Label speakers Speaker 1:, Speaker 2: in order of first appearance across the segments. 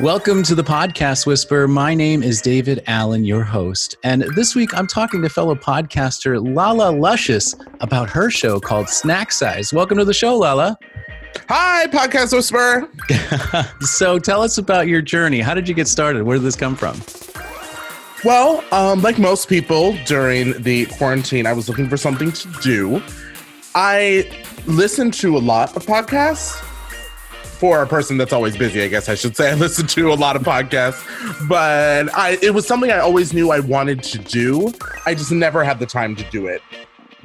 Speaker 1: Welcome to the Podcast Whisper. My name is David Allen, your host. And this week I'm talking to fellow podcaster Lala Luscious about her show called Snack Size. Welcome to the show, Lala.
Speaker 2: Hi, Podcast Whisper.
Speaker 1: so tell us about your journey. How did you get started? Where did this come from?
Speaker 2: Well, um, like most people during the quarantine, I was looking for something to do. I listened to a lot of podcasts for a person that's always busy, I guess I should say. I listen to a lot of podcasts, but I it was something I always knew I wanted to do. I just never had the time to do it.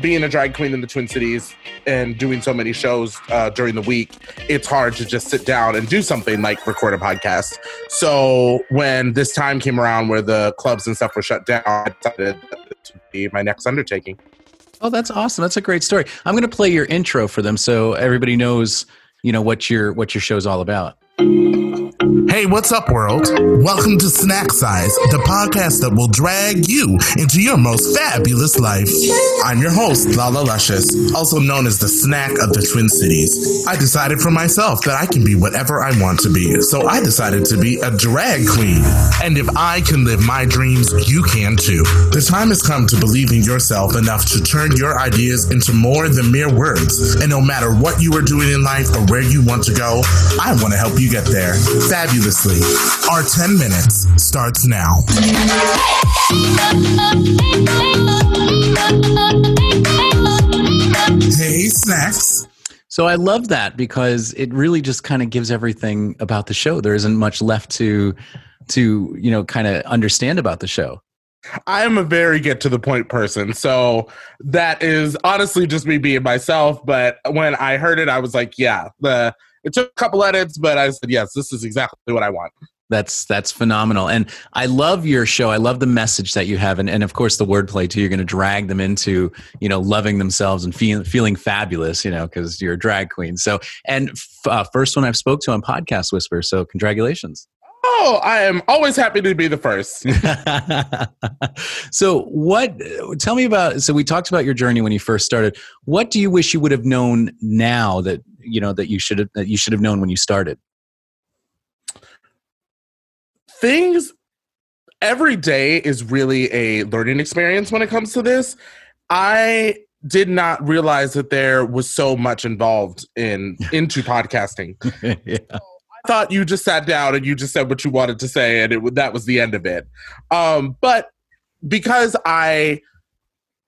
Speaker 2: Being a drag queen in the Twin Cities and doing so many shows uh, during the week, it's hard to just sit down and do something like record a podcast. So when this time came around where the clubs and stuff were shut down, I decided to be my next undertaking.
Speaker 1: Oh, that's awesome. That's a great story. I'm going to play your intro for them so everybody knows you know what your what your show's all about.
Speaker 3: Hey, what's up, world? Welcome to Snack Size, the podcast that will drag you into your most fabulous life. I'm your host, Lala Luscious, also known as the snack of the Twin Cities. I decided for myself that I can be whatever I want to be, so I decided to be a drag queen. And if I can live my dreams, you can too. The time has come to believe in yourself enough to turn your ideas into more than mere words. And no matter what you are doing in life or where you want to go, I want to help you get there fabulously. Our 10 minutes starts now. Hey, snacks.
Speaker 1: So I love that because it really just kind of gives everything about the show. There isn't much left to to, you know, kind of understand about the show.
Speaker 2: I am a very get to the point person. So that is honestly just me being myself. But when I heard it, I was like, yeah, the it took a couple edits, but I said, yes, this is exactly what I want.
Speaker 1: That's that's phenomenal, and I love your show. I love the message that you have, and, and of course the wordplay too. You're going to drag them into you know loving themselves and feel, feeling fabulous, you know, because you're a drag queen. So, and f- uh, first one I've spoke to on Podcast Whisper. So, congratulations.
Speaker 2: Oh, I am always happy to be the first.
Speaker 1: so, what? Tell me about. So, we talked about your journey when you first started. What do you wish you would have known now that you know that you should have that you should have known when you started?
Speaker 2: Things every day is really a learning experience when it comes to this. I did not realize that there was so much involved in into podcasting. yeah. Thought you just sat down and you just said what you wanted to say, and it that was the end of it. Um, but because I,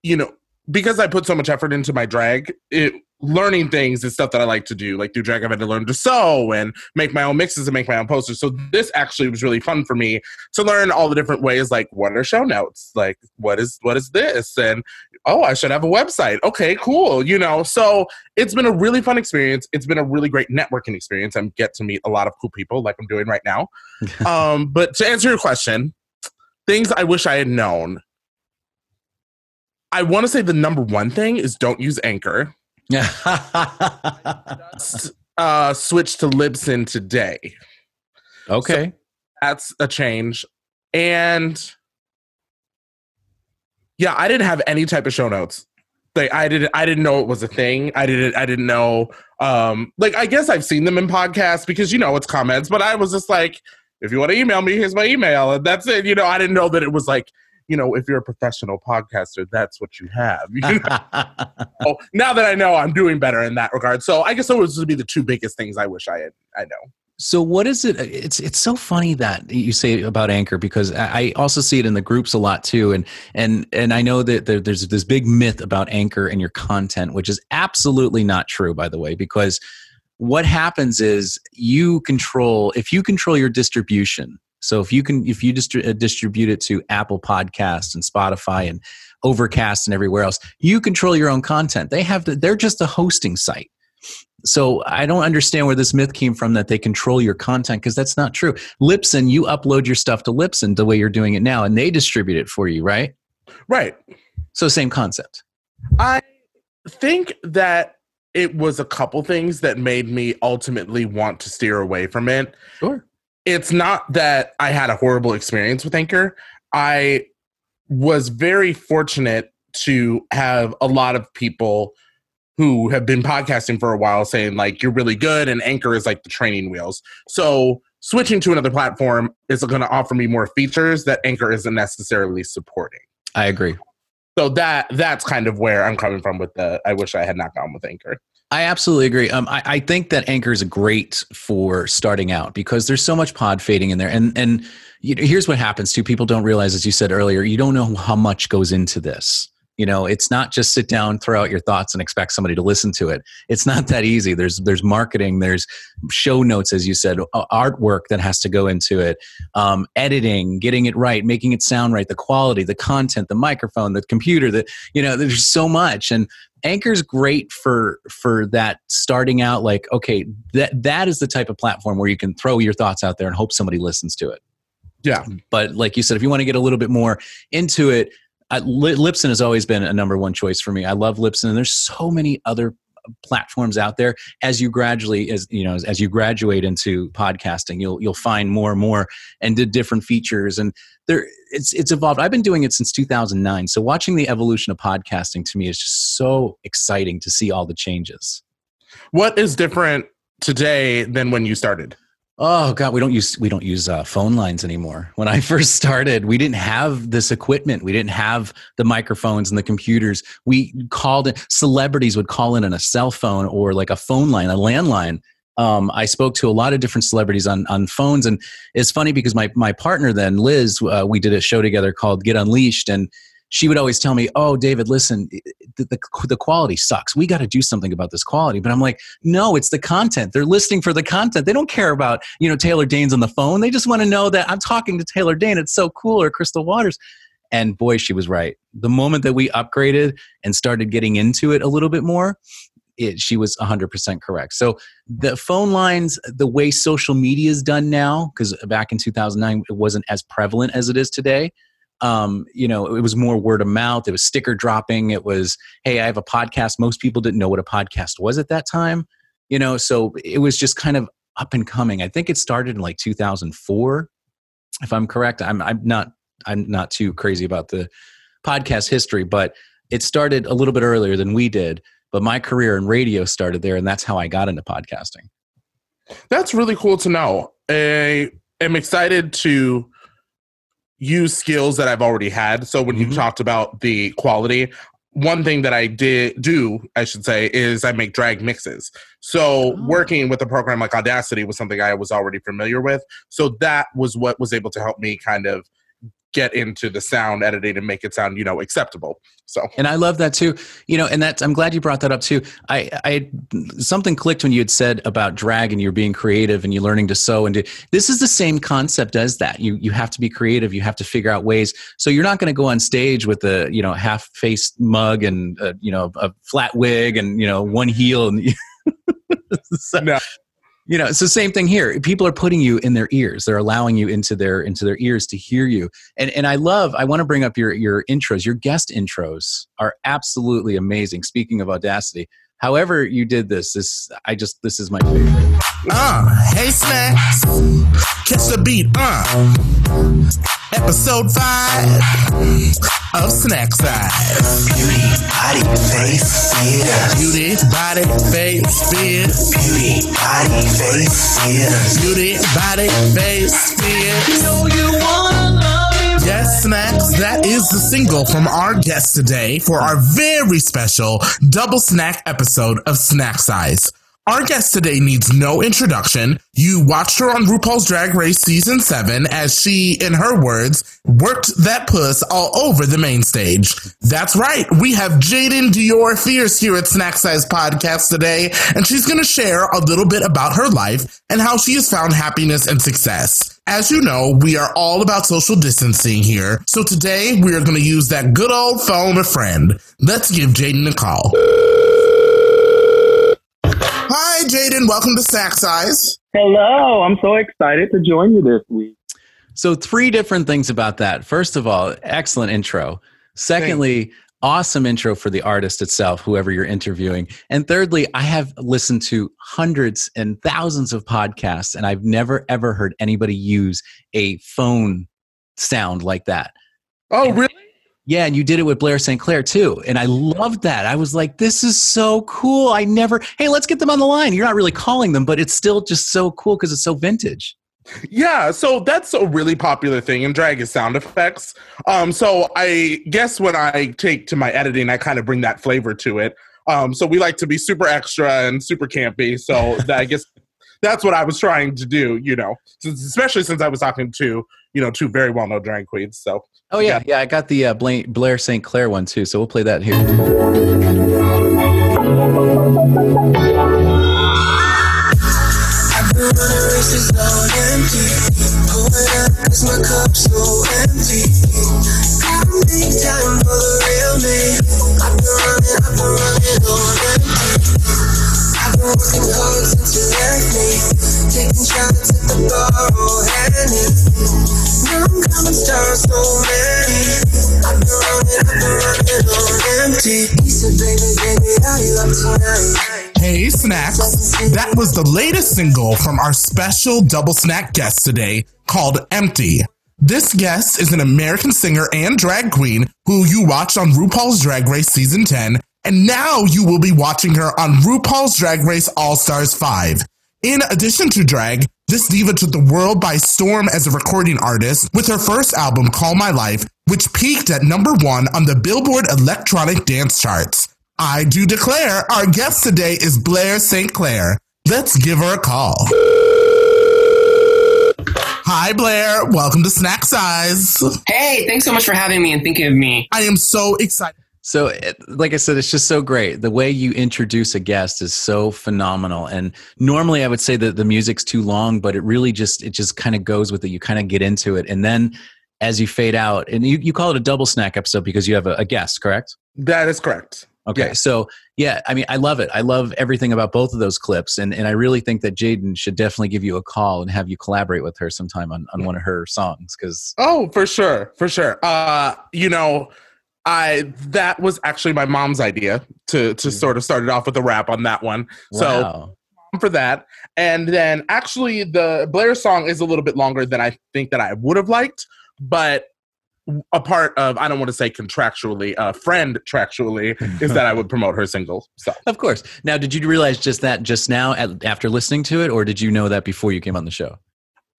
Speaker 2: you know, because I put so much effort into my drag, it learning things and stuff that I like to do. Like through drag, I've had to learn to sew and make my own mixes and make my own posters. So this actually was really fun for me to learn all the different ways. Like what are show notes? Like what is what is this? And oh, I should have a website. Okay, cool. You know, so it's been a really fun experience. It's been a really great networking experience. I get to meet a lot of cool people, like I'm doing right now. um, but to answer your question, things I wish I had known. I want to say the number one thing is don't use Anchor uh, switch to Libsyn today.
Speaker 1: Okay.
Speaker 2: So that's a change. And yeah, I didn't have any type of show notes. Like I didn't I didn't know it was a thing. I didn't I didn't know um like I guess I've seen them in podcasts because you know it's comments, but I was just like, if you want to email me, here's my email. And that's it. You know, I didn't know that it was like you know, if you're a professional podcaster, that's what you have. You know? now that I know, I'm doing better in that regard. So I guess those would be the two biggest things I wish I had. I know.
Speaker 1: So what is it? It's it's so funny that you say about Anchor because I also see it in the groups a lot too, and and and I know that there's this big myth about Anchor and your content, which is absolutely not true, by the way, because what happens is you control if you control your distribution so if you can, if you distri- uh, distribute it to Apple Podcasts and Spotify and Overcast and everywhere else, you control your own content. They have, the, they're just a hosting site. So I don't understand where this myth came from that they control your content because that's not true. Libsyn, you upload your stuff to Libsyn the way you're doing it now, and they distribute it for you, right?
Speaker 2: Right.
Speaker 1: So same concept.
Speaker 2: I think that it was a couple things that made me ultimately want to steer away from it.
Speaker 1: Sure
Speaker 2: it's not that I had a horrible experience with Anchor. I was very fortunate to have a lot of people who have been podcasting for a while saying like you're really good and Anchor is like the training wheels. So switching to another platform is going to offer me more features that Anchor isn't necessarily supporting.
Speaker 1: I agree.
Speaker 2: So that that's kind of where I'm coming from with the. I wish I had not gone with Anchor.
Speaker 1: I absolutely agree. Um, I, I think that Anchor is great for starting out because there's so much pod fading in there, and and you know, here's what happens too. People don't realize, as you said earlier, you don't know how much goes into this. You know it's not just sit down throw out your thoughts and expect somebody to listen to it. It's not that easy. There's there's marketing there's show notes as you said artwork that has to go into it. Um, editing getting it right making it sound right the quality the content the microphone the computer That you know there's so much. And anchor's great for for that starting out like okay that that is the type of platform where you can throw your thoughts out there and hope somebody listens to it
Speaker 2: yeah
Speaker 1: but like you said if you want to get a little bit more into it I, Libsyn has always been a number one choice for me. I love Libsyn and there's so many other platforms out there as you gradually as you know as, as, you graduate into podcasting you'll you'll find more and more and did different features and there it's it's evolved. I've been doing it since 2009 so watching the evolution of podcasting to me is just so exciting to see all the changes.
Speaker 2: What is different today than when you started
Speaker 1: Oh God, we don't use we don't use uh, phone lines anymore. When I first started, we didn't have this equipment. We didn't have the microphones and the computers. We called it. Celebrities would call in on a cell phone or like a phone line, a landline. Um, I spoke to a lot of different celebrities on on phones, and it's funny because my my partner then Liz, uh, we did a show together called Get Unleashed, and she would always tell me, "Oh, David, listen, the the, the quality sucks. We got to do something about this quality." But I'm like, "No, it's the content. They're listening for the content. They don't care about you know Taylor Dayne's on the phone. They just want to know that I'm talking to Taylor Dayne. It's so cool." Or Crystal Waters. And boy, she was right. The moment that we upgraded and started getting into it a little bit more, it, she was 100% correct. So the phone lines, the way social media is done now, because back in 2009 it wasn't as prevalent as it is today um, you know, it was more word of mouth. It was sticker dropping. It was, hey, I have a podcast. Most people didn't know what a podcast was at that time. You know, so it was just kind of up and coming. I think it started in like 2004, if I'm correct. I'm I'm not I'm not too crazy about the podcast history, but it started a little bit earlier than we did. But my career in radio started there, and that's how I got into podcasting.
Speaker 2: That's really cool to know. I am excited to use skills that I've already had. So when mm-hmm. you talked about the quality, one thing that I did do, I should say, is I make drag mixes. So oh. working with a program like Audacity was something I was already familiar with. So that was what was able to help me kind of get into the sound editing and make it sound you know acceptable. So.
Speaker 1: And i love that too. You know and that's i'm glad you brought that up too. I i something clicked when you had said about drag and you're being creative and you're learning to sew and do this is the same concept as that. You you have to be creative. You have to figure out ways. So you're not going to go on stage with a you know half faced mug and a, you know a flat wig and you know one heel and so, no you know it's the same thing here. People are putting you in their ears. They're allowing you into their into their ears to hear you. And and i love i want to bring up your your intros. Your guest intros are absolutely amazing. Speaking of audacity however you did this this i just this is my favorite.
Speaker 3: Uh hey snacks catch the beat uh episode five of Snack Size. Beauty, body, face, fears. Beauty, body, face, fears. Beauty, body, face, fears. Beauty, body, face, fears. You know you wanna love me. Yes, Snacks, that is the single from our guest today for our very special double snack episode of Snack Size. Our guest today needs no introduction. You watched her on RuPaul's Drag Race season seven as she, in her words, worked that puss all over the main stage. That's right. We have Jaidynn Diore Fierce here at Snack Size Podcast today, and she's going to share a little bit about her life and how she has found happiness and success. As you know, we are all about social distancing here, so today we are going to use that good old phone a friend. Let's give Jaidynn a call. Hi, Jaidynn. Welcome to Snack Size.
Speaker 4: Hello. I'm so excited to join you this week.
Speaker 1: So, three different things about that. First of all, excellent intro. Secondly, Thanks. awesome intro for the artist itself, whoever you're interviewing. And thirdly, I have listened to hundreds and thousands of podcasts, and I've never ever heard anybody use a phone sound like that.
Speaker 2: Oh,
Speaker 1: and,
Speaker 2: really?
Speaker 1: Yeah, and you did it with Blair St. Clair too. And I loved that. I was like, this is so cool. I never, hey, let's get them on the line. You're not really calling them, but it's still just so cool because it's so vintage.
Speaker 2: Yeah, so that's a really popular thing in drag is sound effects. Um, so I guess when I take to my editing, I kind of bring that flavor to it. Um, so we like to be super extra and super campy. So that, I guess that's what I was trying to do. You know, especially since I was talking to you know two very well known drag queens. So
Speaker 1: Oh yeah, yeah. I got the uh, Bla- Blair St. Clair one too, so we'll play that here.
Speaker 5: Since you left me. Taking shots at the bar. Now I'm so many. I've been running, I've been running on empty. He said, baby, baby, how you up tonight?
Speaker 3: Hey, Snacks. That was the latest single from our special double snack guest today called Empty. This guest is an American singer and drag queen who you watched on RuPaul's Drag Race Season 10, and now you will be watching her on RuPaul's Drag Race All Stars 5. In addition to drag, this diva took the world by storm as a recording artist with her first album, Call My Life, which peaked at number one on the Billboard Electronic Dance Charts. I do declare our guest today is Blair St. Clair. Let's give her a call. Hi, Blair. Welcome to Snack Size.
Speaker 6: Hey, thanks so much for having me and thinking of me.
Speaker 3: I am so excited.
Speaker 1: So, like I said, it's just so great. The way you introduce a guest is so phenomenal. And normally, I would say that the music's too long, but it really just it just kind of goes with it. You kind of get into it, and then as you fade out, and you, you call it a double snack episode because you have a, a guest, correct?
Speaker 2: that is correct.
Speaker 1: Okay,
Speaker 2: Yeah.
Speaker 1: so yeah, I mean, I love it. I love everything about both of those clips, and and I really think that Jaidynn should definitely give you a call and have you collaborate with her sometime on on one of her songs because
Speaker 2: Oh, for sure, for sure. Uh, you know, I that was actually my mom's idea to to sort of start it off with a rap on that one. So for that, and then actually the Blair song is a little bit longer than I think that I would have liked, but a part of I don't want to say contractually, uh, friend contractually is that I would promote her single. So
Speaker 1: Of course. Now, did you realize just that just now at, after listening to it, or did you know that before you came on the show?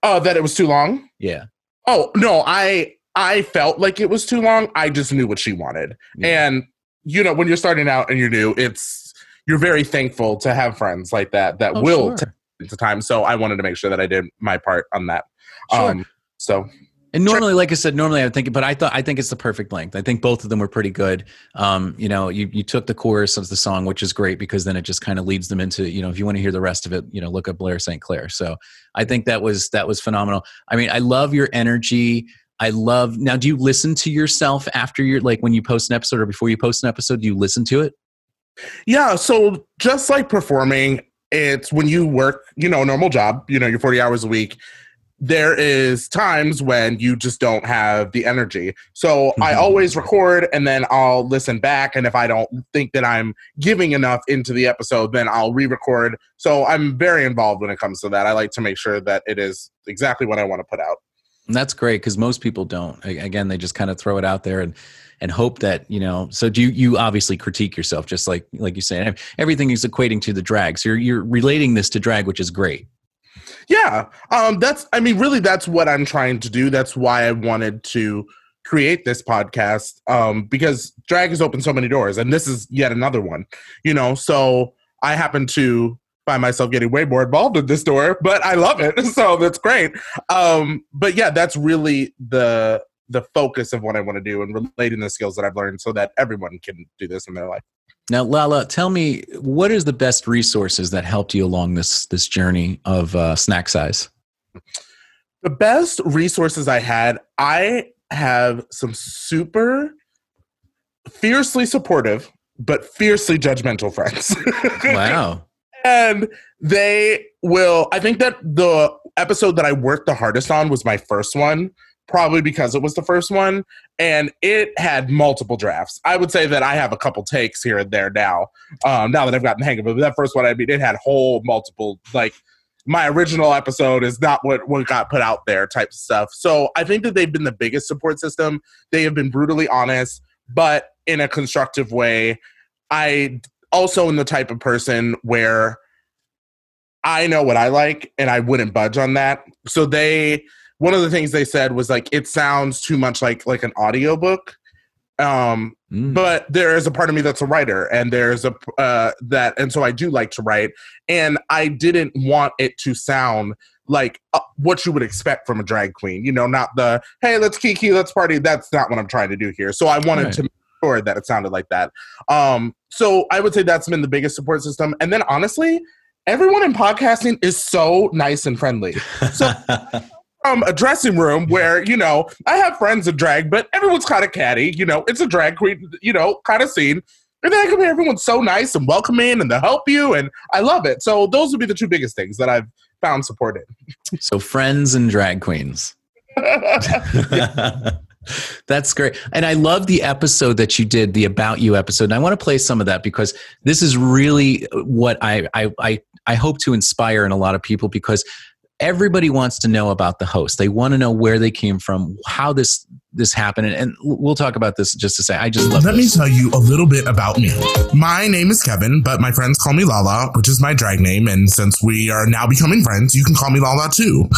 Speaker 2: oh, that it was too long.
Speaker 1: Yeah.
Speaker 2: Oh no, I I felt like it was too long. I just knew what she wanted.
Speaker 1: Yeah.
Speaker 2: And you know, when you're starting out and you're new, it's you're very thankful to have friends like that that
Speaker 1: Oh,
Speaker 2: will
Speaker 1: sure.
Speaker 2: take the time. So I wanted to make sure that I did my part on that.
Speaker 1: Sure.
Speaker 2: Um so
Speaker 1: And normally, like I said, normally I would think, but I thought I think it's the perfect length. I think both of them were pretty good. Um, you know, you you took the chorus of the song, which is great because then it just kind of leads them into you know if you want to hear the rest of it, you know, look up Blair St. Clair. So I think that was that was phenomenal. I mean, I love your energy. I love now. Do you listen to yourself after you're like when you post an episode or before you post an episode? Do you listen to it?
Speaker 2: yeah, so just like performing, it's when you work, you know, a normal job, you know, you're 40 hours a week. There is times when you just don't have the energy. So I
Speaker 1: Mhm.
Speaker 2: always record and then I'll listen back. And if I don't think that I'm giving enough into the episode, then I'll re-record. So I'm very involved when it comes to that. I like to make sure that it is exactly what I want to put out.
Speaker 1: And that's great because most people don't. Again, they just kind of throw it out there and and hope that you know. So do you, you obviously critique yourself, just like like you say. Everything is equating to the drag. So you're you're relating this to drag, which is great.
Speaker 2: Yeah, um, that's. I mean, really, that's what I'm trying to do. That's why I wanted to create this podcast um, because drag has opened so many doors, and this is yet another one. You know, so I happen to find myself getting way more involved in this door, but I love it, so that's great. Um, but yeah, that's really the the focus of what I want to do and relating the skills that I've learned so that everyone can do this in their life.
Speaker 1: Now, Lala, tell me what is the best resources that helped you along this this journey of uh, snack size?
Speaker 2: the best resources I had, I have some super fiercely supportive but fiercely judgmental friends.
Speaker 1: Wow.
Speaker 2: And they will I think that the episode that I worked the hardest on was my first one, probably because it was the first one and it had multiple drafts. I would say that I have a couple takes here and there now. Um now that I've gotten the hang of it. But that first one I mean it had whole multiple like my original episode is not what, what got put out there type of stuff. So I think that they've been the biggest support system. They have been brutally honest, but in a constructive way. I also in the type of person where I know what I like and I wouldn't budge on that. So they one of the things they said was like it sounds too much like like an audiobook. Um
Speaker 1: Mm.
Speaker 2: but there is a part of me that's a writer and there's a uh that and so I do like to write and I didn't want it to sound like uh, what you would expect from a drag queen, you know, not the hey, let's kiki, let's party. That's not what I'm trying to do here. So I wanted
Speaker 1: Right.
Speaker 2: to sure that it sounded like that. Um, so I would say that's been the biggest support system. And then honestly, everyone in podcasting is so nice and friendly. So from a dressing room where, you know, I have friends in drag, but everyone's kind of catty, you know, it's a drag queen, you know, kind of scene. And then I come here, everyone's so nice and welcoming and they'll help you. And I love it. So those would be the two biggest things that I've found supported.
Speaker 1: so friends and drag queens. That's great. And I love the episode that you did, the About You episode. And I want to play some of that because this is really what I, I, I, I hope to inspire in a lot of people because everybody wants to know about the host. They want to know where they came from, how this this happened. And, we'll talk about this just to say, I just love
Speaker 3: Let
Speaker 1: this.
Speaker 3: me tell you a little bit about me. My name is Kevin, but my friends call me Lala, which is my drag name. And since we are now becoming friends, you can call me Lala too.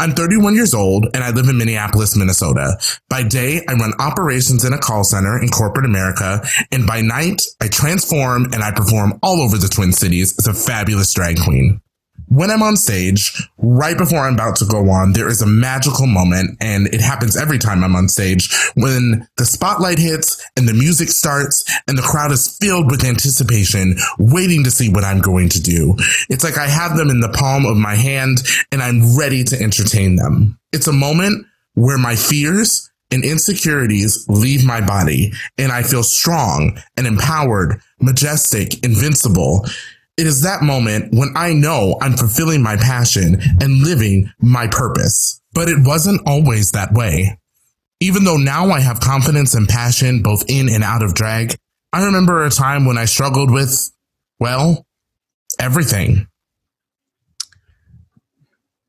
Speaker 3: I'm 31 years old and I live in Minneapolis, Minnesota. By day, I run operations in a call center in corporate America. And by night, I transform and I perform all over the Twin Cities as a fabulous drag queen. When I'm on stage, right before I'm about to go on, there is a magical moment, and it happens every time I'm on stage when the spotlight hits and the music starts and the crowd is filled with anticipation, waiting to see what I'm going to do. It's like I have them in the palm of my hand and I'm ready to entertain them. It's a moment where my fears and insecurities leave my body and I feel strong and empowered, majestic, invincible. It is that moment when I know I'm fulfilling my passion and living my purpose. But it wasn't always that way. Even though now I have confidence and passion both in and out of drag, I remember a time when I struggled with, well, everything.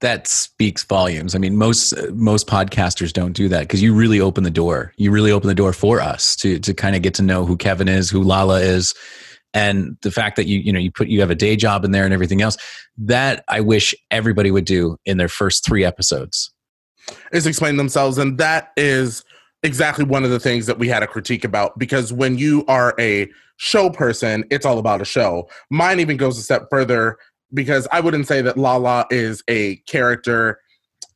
Speaker 1: that speaks volumes. I mean, most most podcasters don't do that because you really open the door. You really open the door for us to to kind of get to know who Kevin is, who Lala is, and the fact that you you know you put you have a day job in there and everything else. That I wish everybody would do in their first three episodes.
Speaker 2: is explain themselves and that is exactly one of the things that we had a critique about because when you are a show person it's all about a show mine even goes a step further because i wouldn't say that lala is a character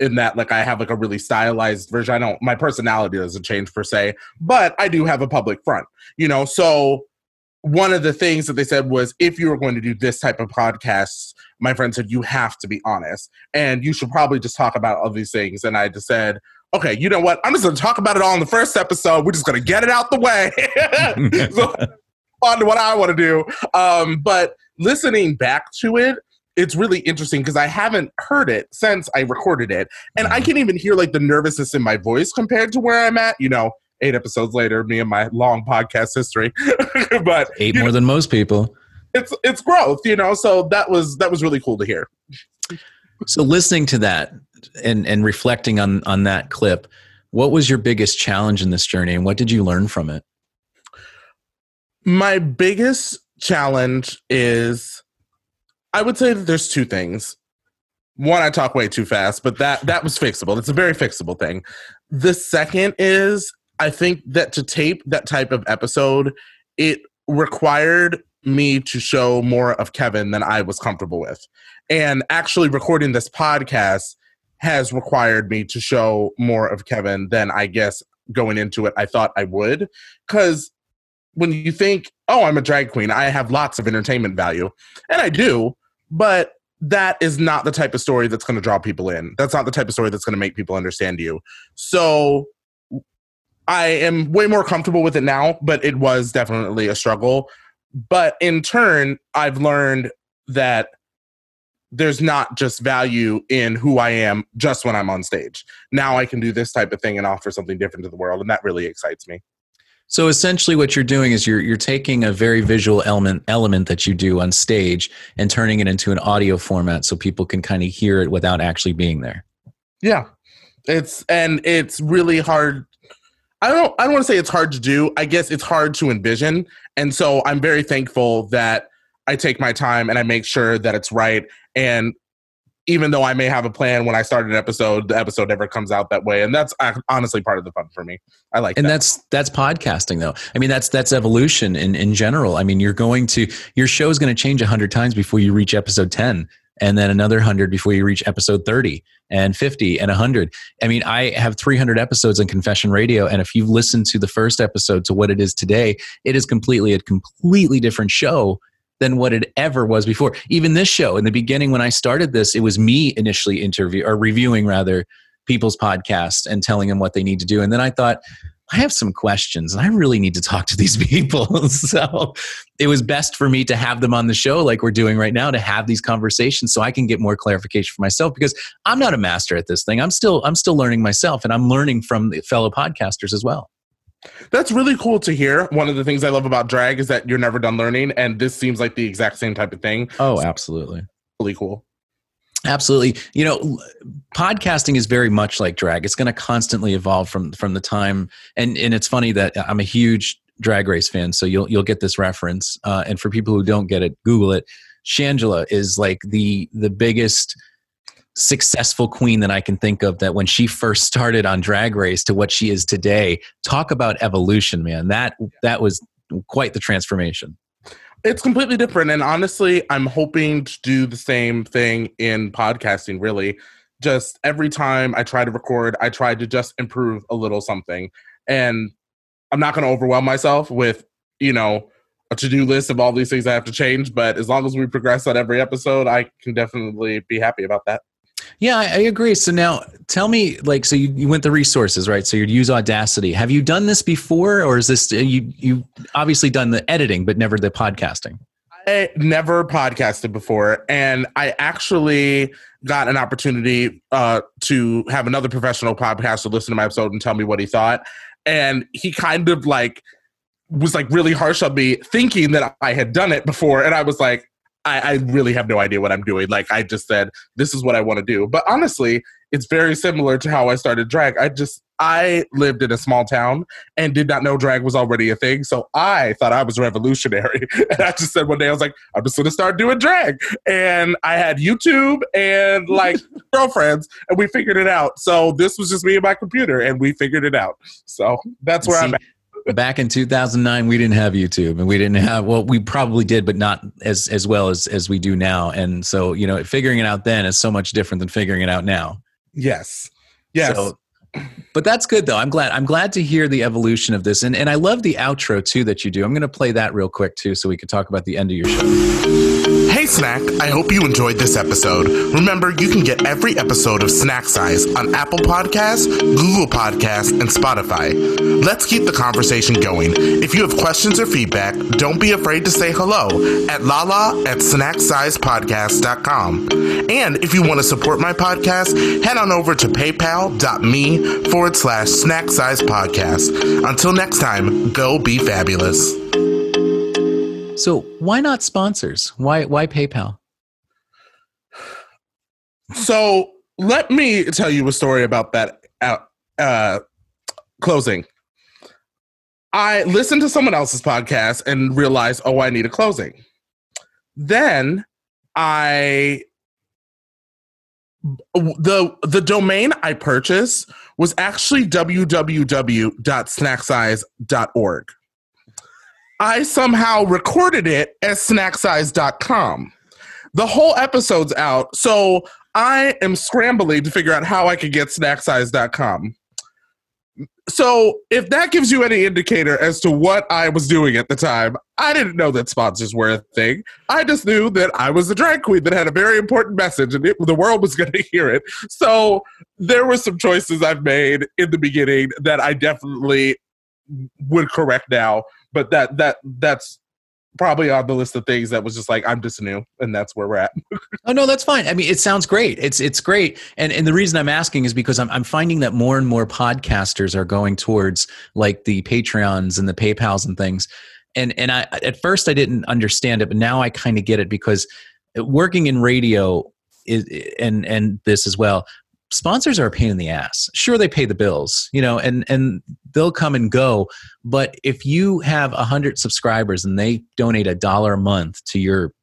Speaker 2: in that like i have like a really stylized version i don't my personality doesn't change per se but i do have a public front you know so one of the things that they said was if you were going to do this type of podcast, my friend said you have to be honest and you should probably just talk about all these things. And i just said okay you know what? I'm just going to talk about it all in the first episode. We're just going to get it out the way. So on to what i want to do. Um, but listening back to it it's really interesting because i haven't heard it since i recorded it and i can even hear like the nervousness in my voice compared to where i'm at you know eight episodes later me and my long podcast history. But
Speaker 1: Eight more than most people.
Speaker 2: it's it's growth you know so that was that was really cool to hear.
Speaker 1: So listening to that and and reflecting on on that clip, what was your biggest challenge in this journey, and what did you learn from it?
Speaker 2: my biggest challenge is i would say that there's two things. One i talk way too fast but that that was fixable. It's a very fixable thing. The second is i think that to tape that type of episode it required me to show more of kevin than i was comfortable with and actually recording this podcast has required me to show more of kevin than i guess going into it i thought i would because when you think, oh, I'm a drag queen, I have lots of entertainment value. And I do, but that is not the type of story that's going to draw people in. That's not the type of story that's going to make people understand you. So I am way more comfortable with it now, but it was definitely a struggle. But in turn, I've learned that there's not just value in who I am just when I'm on stage. Now I can do this type of thing and offer something different to the world. And that really excites me.
Speaker 1: So essentially, what you're doing is you're you're taking a very visual element element that you do on stage and turning it into an audio format so people can kind of hear it without actually being there.
Speaker 2: Yeah. It's and it's really hard. I don't I don't want to say it's hard to do. I guess it's hard to envision. And so I'm very thankful that I take my time and I make sure that it's right. And even though I may have a plan when I start an episode, the episode never comes out that way, and that's uh, honestly part of the fun for me. I like,
Speaker 1: and
Speaker 2: that.
Speaker 1: that's that's podcasting though i mean that's that's evolution in in general i mean you're going to your show's going to change a 100 times before you reach episode 10 and then another 100 before you reach episode 30 and 50 and 100 i mean i have 300 episodes in confession radio and if you've listened to the first episode to what it is today it is completely a completely different show than what it ever was before. Even this show in the beginning when i started this it was me initially interview or reviewing rather people's podcasts and telling them what they need to do. And then i thought I have some questions and I really need to talk to these people. so it was best for me to have them on the show, like we're doing right now, to have these conversations so I can get more clarification for myself because I'm not a master at this thing. I'm still I'm still learning myself and I'm learning from the fellow podcasters as well.
Speaker 2: That's really cool to hear. One of the things I love about drag is that you're never done learning, and this seems like the exact same type of thing.
Speaker 1: Oh, absolutely.
Speaker 2: Really cool.
Speaker 1: Absolutely. You know, podcasting is very much like drag. It's going to constantly evolve from from the time and and it's funny that I'm a huge drag race fan, so you'll you'll get this reference. Uh, and for people who don't get it, Google it. Shangela is like the the biggest successful queen that I can think of that when she first started on drag race to what she is today. Talk about evolution, man. That that was quite the transformation.
Speaker 2: It's completely different. And honestly, I'm hoping to do the same thing in podcasting, really. Just every time I try to record, I try to just improve a little something. And I'm not going to overwhelm myself with, you know, a to do list of all these things I have to change. But as long as we progress on every episode, I can definitely be happy about that.
Speaker 1: Yeah, I, I agree. So now tell me, like, so you, you went the resources, right? So you'd use Audacity. Have you done this before, or is this you you obviously done the editing, but never the podcasting?
Speaker 2: I never podcasted before, and I actually got an opportunity uh, to have another professional podcaster listen to my episode and tell me what he thought. And he kind of like was like really harsh on me, thinking that I had done it before, and I was like, I, I really have no idea what I'm doing. Like I just said, this is what I want to do. But honestly, it's very similar to how I started drag. I just I lived in a small town and did not know drag was already a thing. So I thought I was revolutionary. And I just said one day, I was like, I'm just gonna start doing drag. And I had YouTube and like girlfriends, and we figured it out. So this was just me and my computer, and we figured it out. So that's where
Speaker 1: See,
Speaker 2: I'm at.
Speaker 1: Back in 2009 we didn't have youtube and we didn't have well we probably did but not as as well as as we do now and so you know figuring it out then is so much different than figuring it out now
Speaker 2: Yes. Yes.
Speaker 1: So, but that's good though. I'm glad. I'm glad to hear the evolution of this, and and I love the outro too that you do. I'm going to play that real quick too, so we could talk about the end of your show.
Speaker 3: Hey Snack, I hope you enjoyed this episode. Remember, you can get every episode of Snack Size on Apple Podcasts, Google Podcasts, and Spotify. Let's keep the conversation going. If you have questions or feedback, don't be afraid to say hello at lala at snacksizepodcast.com. And if you want to support my podcast, head on over to paypal.me forward slash snack size podcast. Until next time, go be fabulous.
Speaker 1: So why not sponsors? Why why PayPal?
Speaker 2: So let me tell you a story about that uh, uh, closing. I listened to someone else's podcast and realized, oh, I need a closing. Then I the the domain I purchased was actually www.snacksize.org. I somehow recorded it as snacksize.com. The whole episode's out, so I am scrambling to figure out how I could get snacksize.com. So, if that gives you any indicator as to what I was doing at the time, I didn't know that sponsors were a thing. I just knew that I was a drag queen that had a very important message and it, the world was going to hear it. So, there were some choices I've made in the beginning that I definitely would correct now, but that that that's probably on the list of things that was just like I'm just new and that's where we're at.
Speaker 1: Oh no, that's fine. I mean, it sounds great. It's it's great, and and the reason I'm asking is because I'm I'm finding that more and more podcasters are going towards like the Patreons and the PayPal's and things, and and I at first I didn't understand it, but now I kind of get it because working in radio is and and this as well. Sponsors are a pain in the ass. Sure, they pay the bills, you know, and and they'll come and go. But if you have a hundred subscribers and they donate a dollar a month to your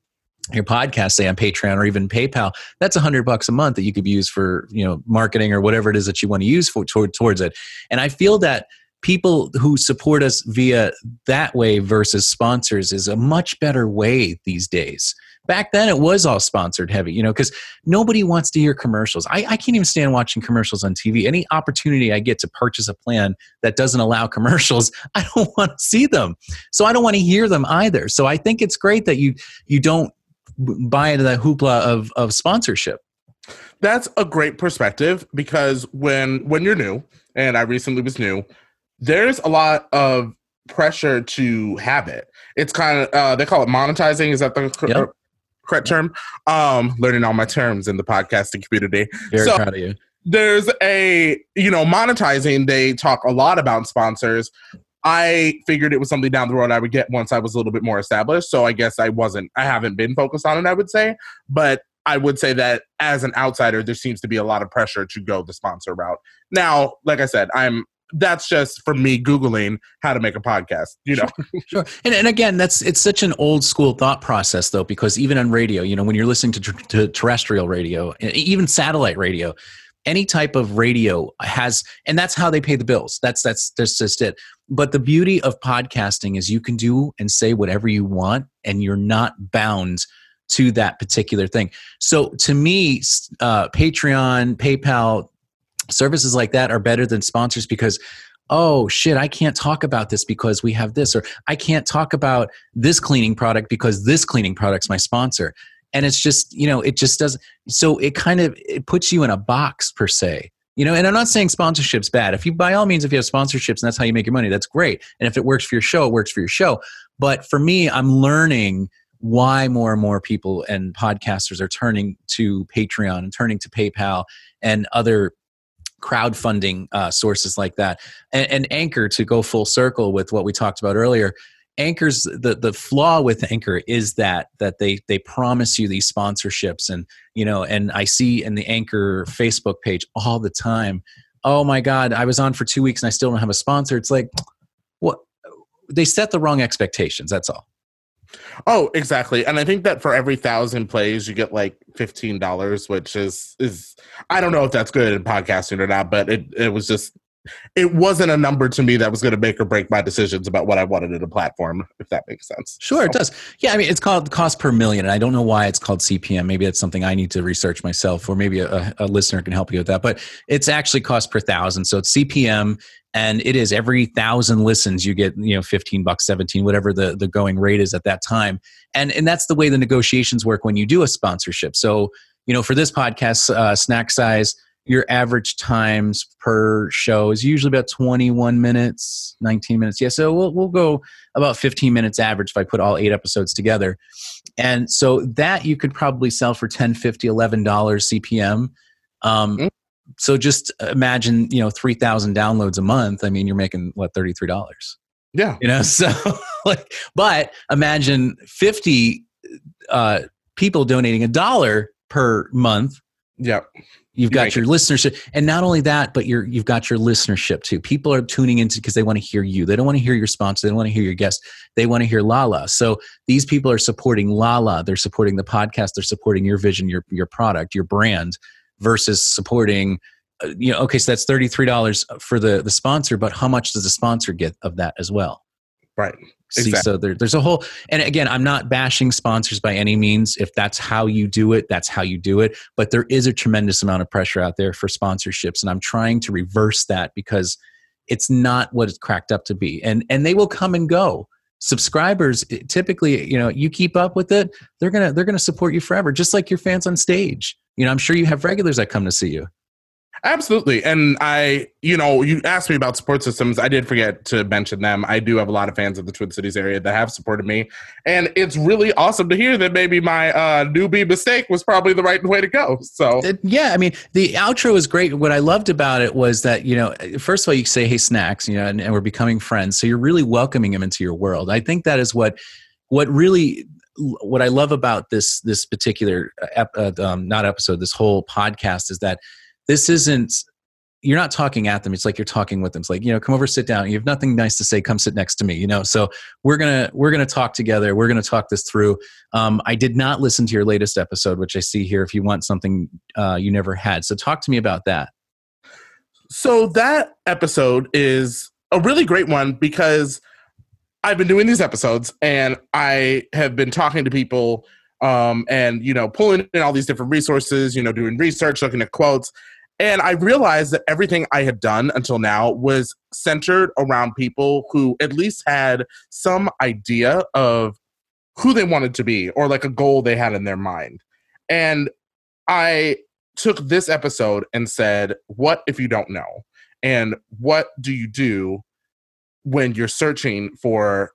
Speaker 1: your podcast, say on Patreon or even PayPal, that's a hundred bucks a month that you could use for you know marketing or whatever it is that you want to use for toward, towards it. And I feel that people who support us via that way versus sponsors is a much better way these days. Back then, it was all sponsored heavy, you know, because nobody wants to hear commercials. I, I can't even stand watching commercials on TV. Any opportunity I get to purchase a plan that doesn't allow commercials, I don't want to see them. So I don't want to hear them either. So I think it's great that you you don't buy into that hoopla of of sponsorship.
Speaker 2: That's a great perspective because when when you're new, and I recently was new, there's a lot of pressure to have it. It's kind of uh, they call it monetizing. Is that the
Speaker 1: Yep.
Speaker 2: Correct term? Um, learning all my terms in the podcasting community.
Speaker 1: Very
Speaker 2: So-
Speaker 1: proud of you.
Speaker 2: there's a you know monetizing they talk a lot about sponsors i figured it was something down the road i would get once i was a little bit more established so i guess i wasn't i haven't been focused on it i would say but i would say that as an outsider there seems to be a lot of pressure to go the sponsor route now like i said i'm that's just from me googling how to make a podcast you know
Speaker 1: Sure. And, and again, that's it's such an old school thought process, though, because even on radio, you know, when you're listening to, ter- to terrestrial radio, even satellite radio, any type of radio has, and that's how they pay the bills. That's that's that's just it. But the beauty of podcasting is you can do and say whatever you want, and you're not bound to that particular thing. So to me, uh, Patreon, PayPal, services like that are better than sponsors because oh shit i can't talk about this because we have this or i can't talk about this cleaning product because this cleaning product's my sponsor. And it's just you know it just doesn't so it kind of it puts you in a box per se you know? And i'm not saying sponsorship's bad. If you by all means if you have sponsorships and that's how you make your money that's great. And if it works for your show it works for your show. But for me i'm learning why more and more people and podcasters are turning to patreon and turning to paypal and other crowdfunding uh, sources like that. And, and anchor to go full circle with what we talked about earlier anchors the the flaw with anchor is that that they they promise you these sponsorships and you know and i see in the anchor facebook page all the time oh my god i was on for two weeks and i still don't have a sponsor. It's like what? They set the wrong expectations that's all
Speaker 2: Oh, exactly. And I think that for every thousand plays, you get like fifteen dollars, which is is I don't know if that's good in podcasting or not, but it it was just it wasn't a number to me that was going to make or break my decisions about what I wanted in a platform, if that makes sense.
Speaker 1: Sure, it does. Yeah, I mean, it's called cost per million, and I don't know why it's called CPM. Maybe that's something I need to research myself, or maybe a, a listener can help you with that. But it's actually cost per thousand, so it's CPM, and it is every thousand listens you get, you know, fifteen bucks, seventeen, whatever the the going rate is at that time, and and that's the way the negotiations work when you do a sponsorship. So you know, for this podcast, uh, snack size. Your average times per show is usually about 21 minutes, 19 minutes. Yeah, so we'll, we'll go about 15 minutes average if I put all eight episodes together. And so that you could probably sell for 10, 50, 11 dollars CPM. Um,
Speaker 2: Mm.
Speaker 1: so just imagine, you know, 3,000 downloads a month. I mean, you're making what, $33,
Speaker 2: Yeah.
Speaker 1: you know? So like, but imagine 50 uh, people donating a dollar per month
Speaker 2: Yeah.
Speaker 1: You've
Speaker 2: You
Speaker 1: got your listenership, and not only that, but you're you've got your listenership too. People are tuning into because they want to hear you. They don't want to hear your sponsor. They don't want to hear your guest. They want to hear Lala. So these people are supporting Lala. They're supporting the podcast. They're supporting your vision, your your product, your brand, versus supporting. uh, You know, okay, so that's thirty three dollars for the the sponsor, but how much does the sponsor get of that as well?
Speaker 2: Right.
Speaker 1: See,
Speaker 2: Exactly.
Speaker 1: so there, there's a whole, and again, I'm not bashing sponsors by any means. If that's how you do it, that's how you do it. But there is a tremendous amount of pressure out there for sponsorships, and I'm trying to reverse that because it's not what it's cracked up to be. And and they will come and go. Subscribers typically, you know, you keep up with it, they're gonna they're gonna support you forever, just like your fans on stage. You know, I'm sure you have regulars that come to see you.
Speaker 2: Absolutely. And I, you know, you asked me about support systems. I did forget to mention them. I do have a lot of fans of the Twin Cities area that have supported me. And it's really awesome to hear that maybe my uh, newbie mistake was probably the right way to go. So,
Speaker 1: yeah, I mean, the outro is great. What I loved about it was that, you know, first of all, you say, hey, snacks, you know, and, and we're becoming friends. So you're really welcoming him into your world. I think that is what, what really, what I love about this, this particular, ep, uh, um, not episode, this whole podcast is that this isn't you're not talking at them it's like you're talking with them. It's like you know come over sit down you have nothing nice to say come sit next to me you know? So we're gonna we're gonna talk together we're gonna talk this through. Um, i did not listen to your latest episode which i see here if you want something uh, you never had. So talk to me about that.
Speaker 2: So that episode is a really great one because I've been doing these episodes and I have been talking to people um, and you know pulling in all these different resources, you know, doing research, looking at quotes, and I realized that everything I had done until now was centered around people who at least had some idea of who they wanted to be or like a goal they had in their mind. And I took this episode and said, What if you don't know? And what do you do when you're searching for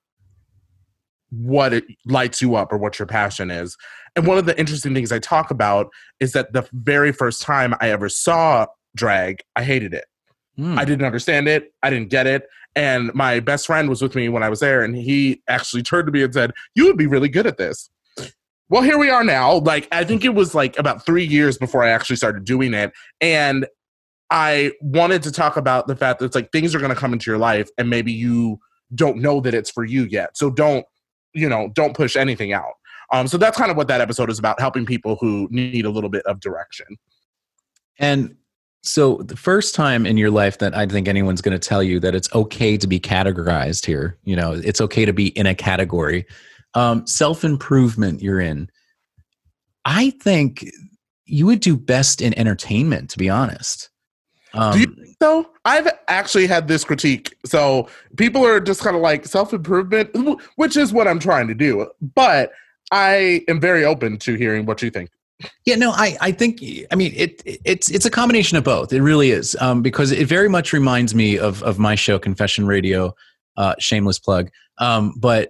Speaker 2: what it lights you up or what your passion is? And one of the interesting things I talk about is that the very first time I ever saw drag, I hated it.
Speaker 1: Hmm.
Speaker 2: I didn't understand it. I didn't get it. And my best friend was with me when I was there, and he actually turned to me and said, You would be really good at this. Well, here we are now. Like, I think it was like about three years before I actually started doing it. And I wanted to talk about the fact that it's like things are going to come into your life, and maybe you don't know that it's for you yet. So don't, you know, don't push anything out. Um, so that's kind of what that episode is about helping people who need a little bit of direction.
Speaker 1: And so the first time in your life that I think anyone's going to tell you that it's okay to be categorized here, you know, it's okay to be in a category. Um, Self improvement you're in. I think you would do best in entertainment, to be honest. Um,
Speaker 2: Do you think so? I've actually had this critique. So people are just kind of like self improvement, which is what I'm trying to do. But I am very open to hearing what you think.
Speaker 1: Yeah, no, I, I think I mean it it's it's a combination of both. It really is. Um, because it very much reminds me of of my show Confession Radio, uh, shameless plug. Um, but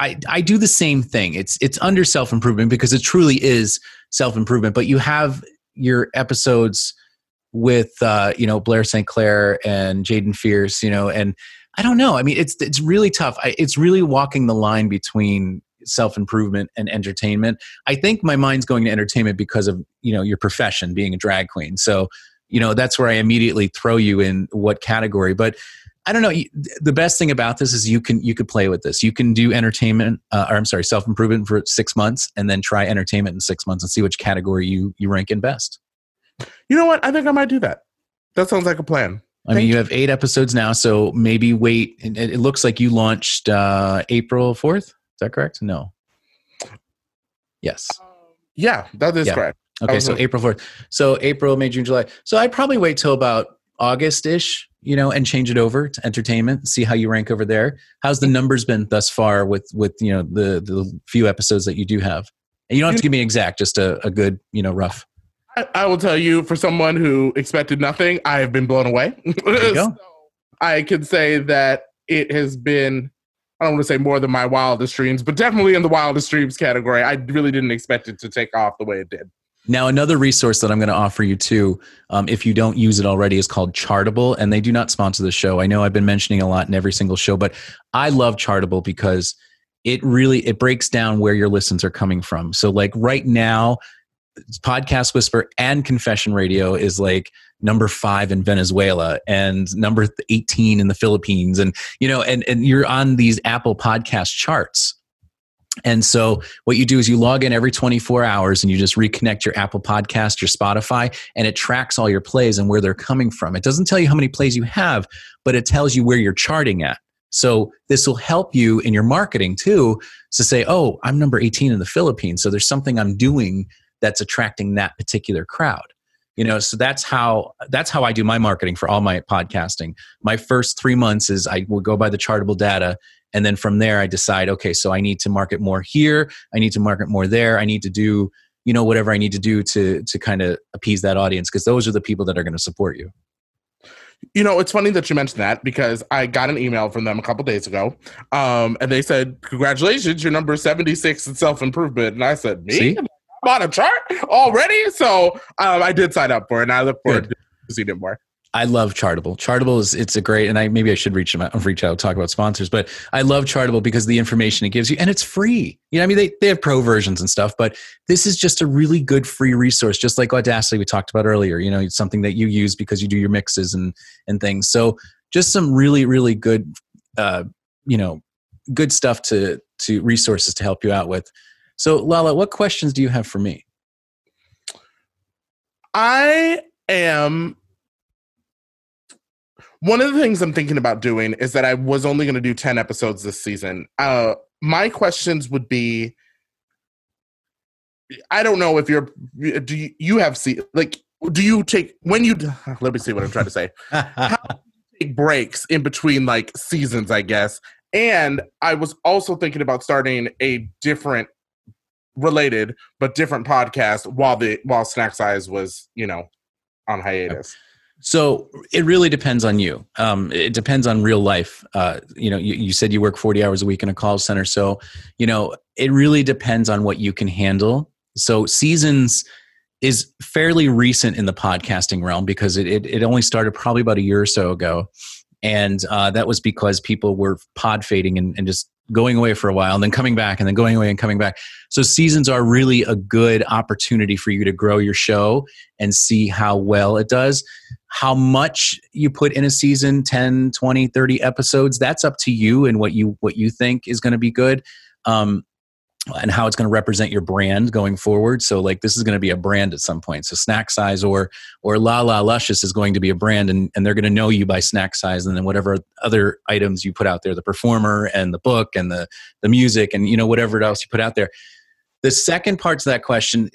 Speaker 1: I I do the same thing. It's it's under self improvement because it truly is self improvement. But you have your episodes with uh, you know Blair St. Clair and Jaidynn Fierce, you know, and I don't know. I mean, it's it's really tough. I, it's really walking the line between self improvement and entertainment. I think my mind's going to entertainment because of you know your profession, being a drag queen. So you know that's where I immediately throw you in what category. But I don't know. The best thing about this is you can you could play with this. You can do entertainment, uh, or I'm sorry, self improvement for six months, and then try entertainment in six months and see which category you you rank in best.
Speaker 2: You know what? I think I might do that. That sounds like a plan.
Speaker 1: I mean,
Speaker 2: Thank
Speaker 1: you have eight episodes now, so maybe wait. It, it looks like you launched uh, April fourth. Is that correct? No. Yes.
Speaker 2: Yeah, that is
Speaker 1: Yeah.
Speaker 2: correct.
Speaker 1: Okay, so
Speaker 2: like-
Speaker 1: April fourth. So April, May, June, July. So I'd probably wait till about August ish, you know, and change it over to entertainment. See how you rank over there. How's the numbers been thus far with with you know the the few episodes that you do have? And you don't have to give me exact, just a, a good you know rough.
Speaker 2: I, I will tell you, for someone who expected nothing, I have been blown away.
Speaker 1: There you go.
Speaker 2: So I can say that it has been. I don't want to say more than my wildest dreams, but definitely in the wildest dreams category. I really didn't expect it to take off the way it did.
Speaker 1: Now, another resource that I'm going to offer you too, um, if you don't use it already, is called Chartable, and they do not sponsor the show. I know I've been mentioning a lot in every single show, but I love Chartable because it really it breaks down where your listens are coming from. So, like right now, Podcast Whisper and Confession Radio is like number five in Venezuela and number 18 in the Philippines, and you know, and and you're on these Apple Podcast charts. And so what you do is you log in every 24 hours and you just reconnect your Apple Podcast, your Spotify, and it tracks all your plays and where they're coming from. It doesn't tell you how many plays you have, but it tells you where you're charting at. So this will help you in your marketing too to say, oh, I'm number 18 in the Philippines. So there's something I'm doing that's attracting that particular crowd. You know, so that's how that's how I do my marketing for all my podcasting. My first three months is I will go by the chartable data and then from there i decide okay so i need to market more here i need to market more there i need to do you know whatever i need to do to to kind of appease that audience because those are the people that are going to support you
Speaker 2: You know, it's funny that you mentioned that because I got an email from them a couple days ago, um, and they said, "Congratulations, you're number seventy six in self improvement." And I said, "Me,
Speaker 1: See?
Speaker 2: On a chart already." So um, I did sign up for it, and I look forward to seeing it more.
Speaker 1: I love Chartable. Chartable is it's a great, and I maybe I should reach them out, reach out, talk about sponsors, but I love Chartable because the information it gives you, and it's free. You know, I mean, they they have pro versions and stuff, but this is just a really good free resource, just like Audacity we talked about earlier. You know, it's something that you use because you do your mixes and and things. So just some really really good, uh, you know, good stuff to to resources to help you out with. So Lala, what questions do you have for me?
Speaker 2: I am one of the things I'm thinking about doing is that I was only going to do 10 episodes this season. Uh, my questions would be I don't know if you're do you, you have see like do you take when you let me see what I'm trying to say. How do you take breaks in between like seasons, I guess. And I was also thinking about starting a different related but different podcast while the while Snack Size was, you know, on hiatus.
Speaker 1: So it really depends on you. Um, it depends on real life. Uh, you know, you, you said you work 40 hours a week in a call center. So, you know, it really depends on what you can handle. So seasons is fairly recent in the podcasting realm because it, it, it only started probably about a year or so ago. And uh, that was because people were pod fading and, and just going away for a while and then coming back and then going away and coming back. So seasons are really a good opportunity for you to grow your show and see how well it does. How much you put in a season, 10, 20, 30 episodes, that's up to you and what you what you think is going to be good. Um, and how it's going to represent your brand going forward. So like this is going to be a brand at some point. So snack size or or La La Luscious is going to be a brand and, and they're going to know you by snack size and then whatever other items you put out there, the performer and the book and the the music and you know whatever else you put out there. The second part to that question,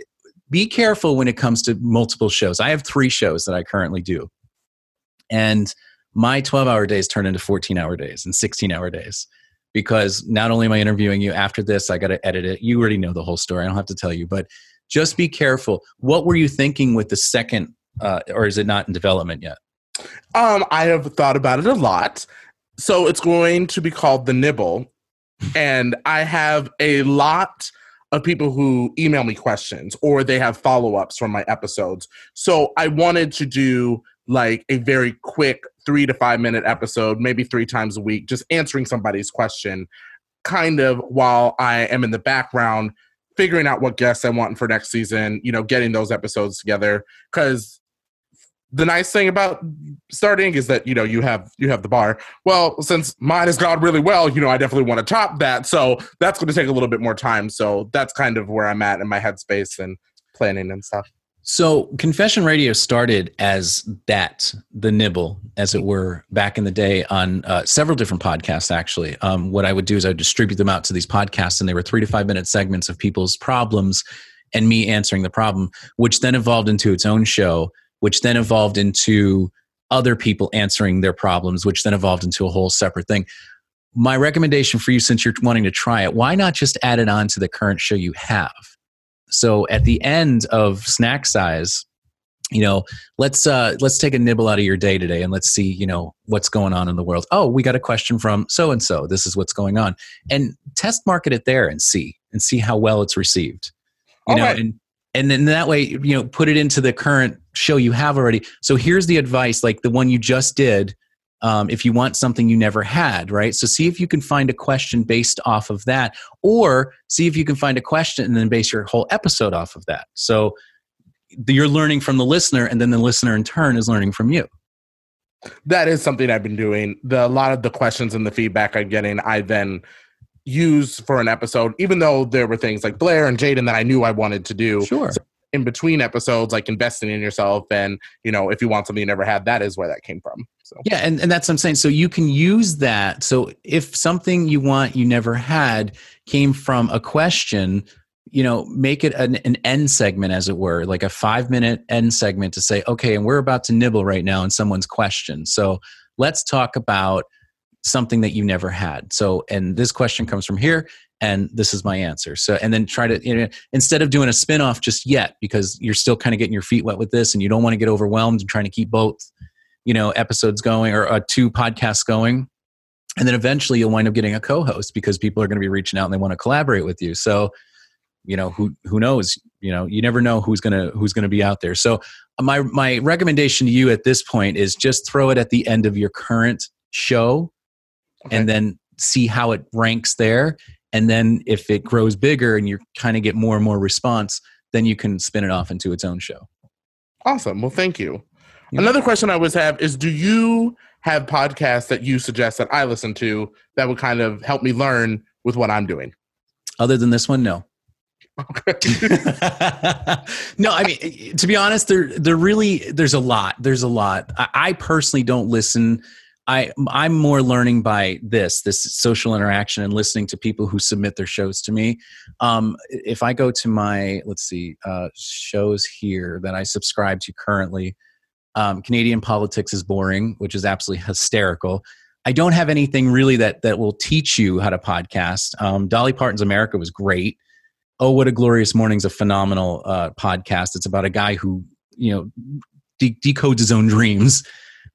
Speaker 1: be careful when it comes to multiple shows. I have three shows that I currently do. And my 12 hour days turn into 14 hour days and 16 hour days because not only am I interviewing you after this, I got to edit it. You already know the whole story. I don't have to tell you, but just be careful. What were you thinking with the second, uh, or is it not in development yet?
Speaker 2: Um, I have thought about it a lot. So it's going to be called The Nibble. and I have a lot of people who email me questions or they have follow ups from my episodes. So I wanted to do like a very quick three to five minute episode, maybe three times a week, just answering somebody's question, kind of while I am in the background figuring out what guests I want for next season, you know, getting those episodes together. Cause the nice thing about starting is that, you know, you have you have the bar. Well, since mine has gone really well, you know, I definitely want to top that. So that's gonna take a little bit more time. So that's kind of where I'm at in my headspace and planning and stuff.
Speaker 1: So, Confession Radio started as that, the nibble, as it were, back in the day on uh, several different podcasts, actually. Um, what I would do is I would distribute them out to these podcasts, and they were three to five minute segments of people's problems and me answering the problem, which then evolved into its own show, which then evolved into other people answering their problems, which then evolved into a whole separate thing. My recommendation for you, since you're wanting to try it, why not just add it on to the current show you have? So at the end of snack size, you know, let's uh, let's take a nibble out of your day today and let's see, you know, what's going on in the world. Oh, we got a question from so and so. This is what's going on, and test market it there and see and see how well it's received. You
Speaker 2: All
Speaker 1: know,
Speaker 2: right.
Speaker 1: and and then that way, you know, put it into the current show you have already. So here's the advice, like the one you just did. Um, if you want something you never had, right? So see if you can find a question based off of that, or see if you can find a question and then base your whole episode off of that. So you're learning from the listener, and then the listener in turn is learning from you.
Speaker 2: that is something I've been doing. The a lot of the questions and the feedback I'm getting, I then use for an episode, even though there were things like Blair and Jaidynn that I knew I wanted to do.
Speaker 1: Sure.
Speaker 2: So in between episodes, like investing in yourself, and you know, if you want something you never had, that is where that came from. So
Speaker 1: Yeah, and, and that's what I'm saying. So you can use that. So if something you want you never had came from a question, you know, make it an, an end segment, as it were, like a five minute end segment to say, okay, and we're about to nibble right now in someone's question. So let's talk about something that you never had. So, and this question comes from here, and this is my answer. So, and then try to, you know, instead of doing a spin off just yet, because you're still kind of getting your feet wet with this and you don't want to get overwhelmed and trying to keep both you know episodes going or uh, two podcasts going and then eventually you'll wind up getting a co-host because people are going to be reaching out and they want to collaborate with you so you know who who knows you know you never know who's gonna who's gonna be out there so my my recommendation to you at this point is just throw it at the end of your current show
Speaker 2: Okay.
Speaker 1: and then see how it ranks there and then if it grows bigger and you kind of get more and more response then you can spin it off into its own show
Speaker 2: Awesome. Well, thank you.
Speaker 1: Yeah.
Speaker 2: Another question I always have is do you have podcasts that you suggest that I listen to that would kind of help me learn with what I'm doing?
Speaker 1: other than this one no no, I mean, to be honest, there, there really, there's a lot. There's a lot. I, I personally don't listen. I, I'm more learning by this, this social interaction and listening to people who submit their shows to me. Um, if I go to my, let's see, uh, shows here that I subscribe to currently, um, Canadian politics is boring, which is absolutely hysterical. I don't have anything really that that will teach you how to podcast. Um, Dolly Parton's America was great. Oh, what a glorious morning's a phenomenal uh, podcast. It's about a guy who you know de- decodes his own dreams.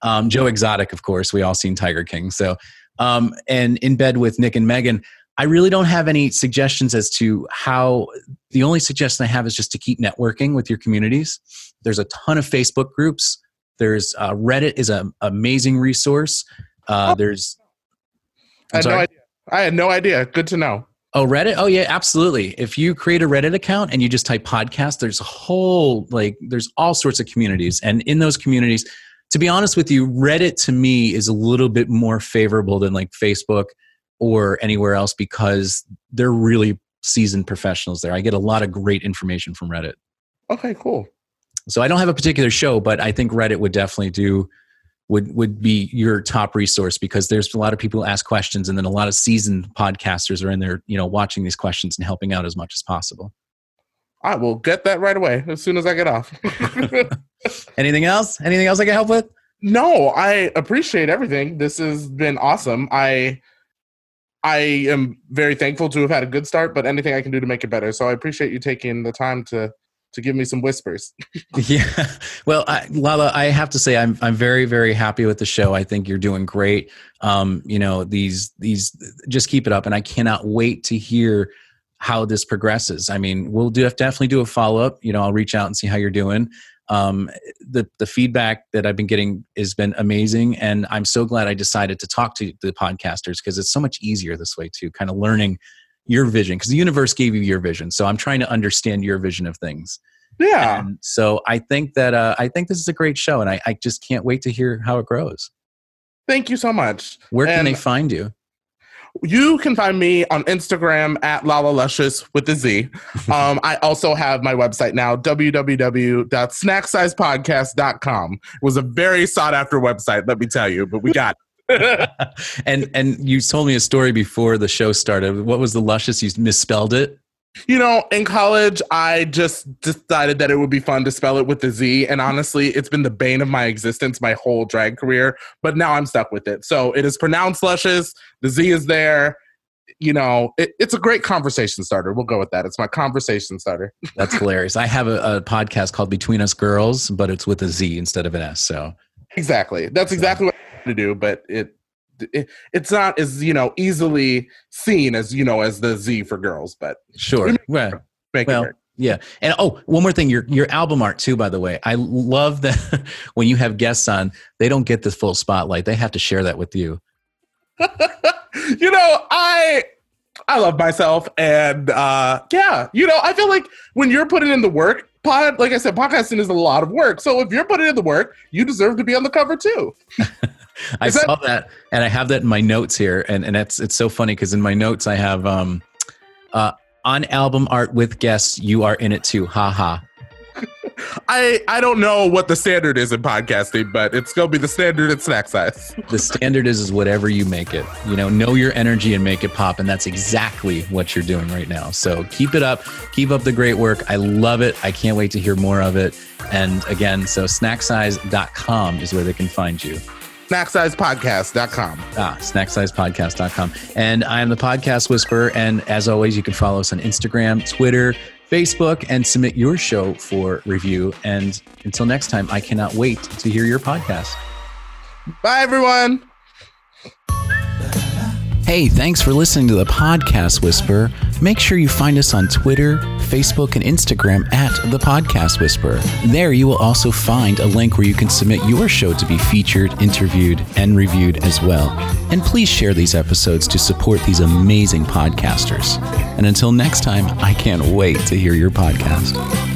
Speaker 1: Um, Joe Exotic, of course, we all seen Tiger King. So, um, and in bed with Nick and Megan. I really don't have any suggestions as to how. The only suggestion I have is just to keep networking with your communities. There's a ton of Facebook groups. There's uh, Reddit is an amazing resource. Uh, there's
Speaker 2: I had
Speaker 1: I'm
Speaker 2: no idea. I had no idea. Good to know.
Speaker 1: Oh, Reddit? Oh, yeah, absolutely. If you create a Reddit account and you just type podcast, there's a whole, like, there's all sorts of communities. And in those communities, to be honest with you, Reddit to me is a little bit more favorable than like Facebook or anywhere else because they're really seasoned professionals there. I get a lot of great information from Reddit.
Speaker 2: Okay, cool.
Speaker 1: So I don't have a particular show, but I think Reddit would definitely do would would be your top resource because there's a lot of people who ask questions and then a lot of seasoned podcasters are in there, you know, watching these questions and helping out as much as possible.
Speaker 2: I will get that right away as soon as I get off.
Speaker 1: Anything else? Anything else I can help with?
Speaker 2: no, I appreciate everything. This has been awesome. I I am very thankful to have had a good start, but anything I can do to make it better. So I appreciate you taking the time to to give me some whispers.
Speaker 1: Yeah. Well, I, Lala, I have to say I'm I'm very very happy with the show. I think you're doing great. Um, you know, these these just keep it up and I cannot wait to hear how this progresses. I mean, we'll do definitely do a follow up. You know, I'll reach out and see how you're doing. Um, the the feedback that I've been getting has been amazing, and I'm so glad I decided to talk to the podcasters because it's so much easier this way too. Kind of learning your vision because the universe gave you your vision, so I'm trying to understand your vision of things.
Speaker 2: Yeah.
Speaker 1: And so I think that uh, I think this is a great show, and I, I just can't wait to hear how it grows.
Speaker 2: Thank you so much.
Speaker 1: Where can they find you?
Speaker 2: You can find me on Instagram at Lala Luscious with the Z. Um, I also have my website now, www.snacksizepodcast.com. It was a very sought after website, let me tell you, but we got it.
Speaker 1: and and you told me a story before the show started. What was the luscious? You misspelled it.
Speaker 2: You know, in college, I just decided that it would be fun to spell it with the Z. And honestly, it's been the bane of my existence my whole drag career. But now I'm stuck with it. So it is pronounced luscious. The Z is there. You know, it, it's a great conversation starter. We'll go with that. It's my conversation starter.
Speaker 1: That's hilarious. I have a, a podcast called Between Us Girls, but it's with a Z instead of an S. So
Speaker 2: Exactly. That's exactly what I to do, but it, it it's not as you know easily seen as you know as the Z for girls, but
Speaker 1: sure. Well,
Speaker 2: make
Speaker 1: Well. Yeah, and oh, one more thing, your your album art too. By the way, I love that when you have guests on, they don't get the full spotlight. They have to share that with you.
Speaker 2: you know, I I love myself, and uh yeah, you know, I feel like when you're putting in the work, pod, like I said, podcasting is a lot of work. So if you're putting in the work, you deserve to be on the cover too.
Speaker 1: I
Speaker 2: that-
Speaker 1: saw that, and I have that in my notes here, and and it's it's so funny because in my notes I have um, uh, on album art with guests. You are in it too. Ha ha.
Speaker 2: I I don't know what the standard is in podcasting, but it's gonna be the standard at snack size.
Speaker 1: The standard is is whatever you make it. You know, know your energy and make it pop, and that's exactly what you're doing right now. So keep it up. Keep up the great work. I love it. I can't wait to hear more of it. And again, so snacksize.com is where they can find you.
Speaker 2: Snacksizepodcast.com.
Speaker 1: Ah, snacksizepodcast.com. And I am the podcast whisperer. And as always, you can follow us on Instagram, Twitter, Facebook, and submit your show for review. And until next time, I cannot wait to hear your podcast.
Speaker 2: Bye everyone.
Speaker 1: Hey, thanks for listening to the Podcast Whisper. Make sure you find us on Twitter, Facebook and Instagram at The Podcast Whisper. There you will also find a link where you can submit your show to be featured, interviewed, and reviewed as well. And please share these episodes to support these amazing podcasters. And until next time, I can't wait to hear your podcast.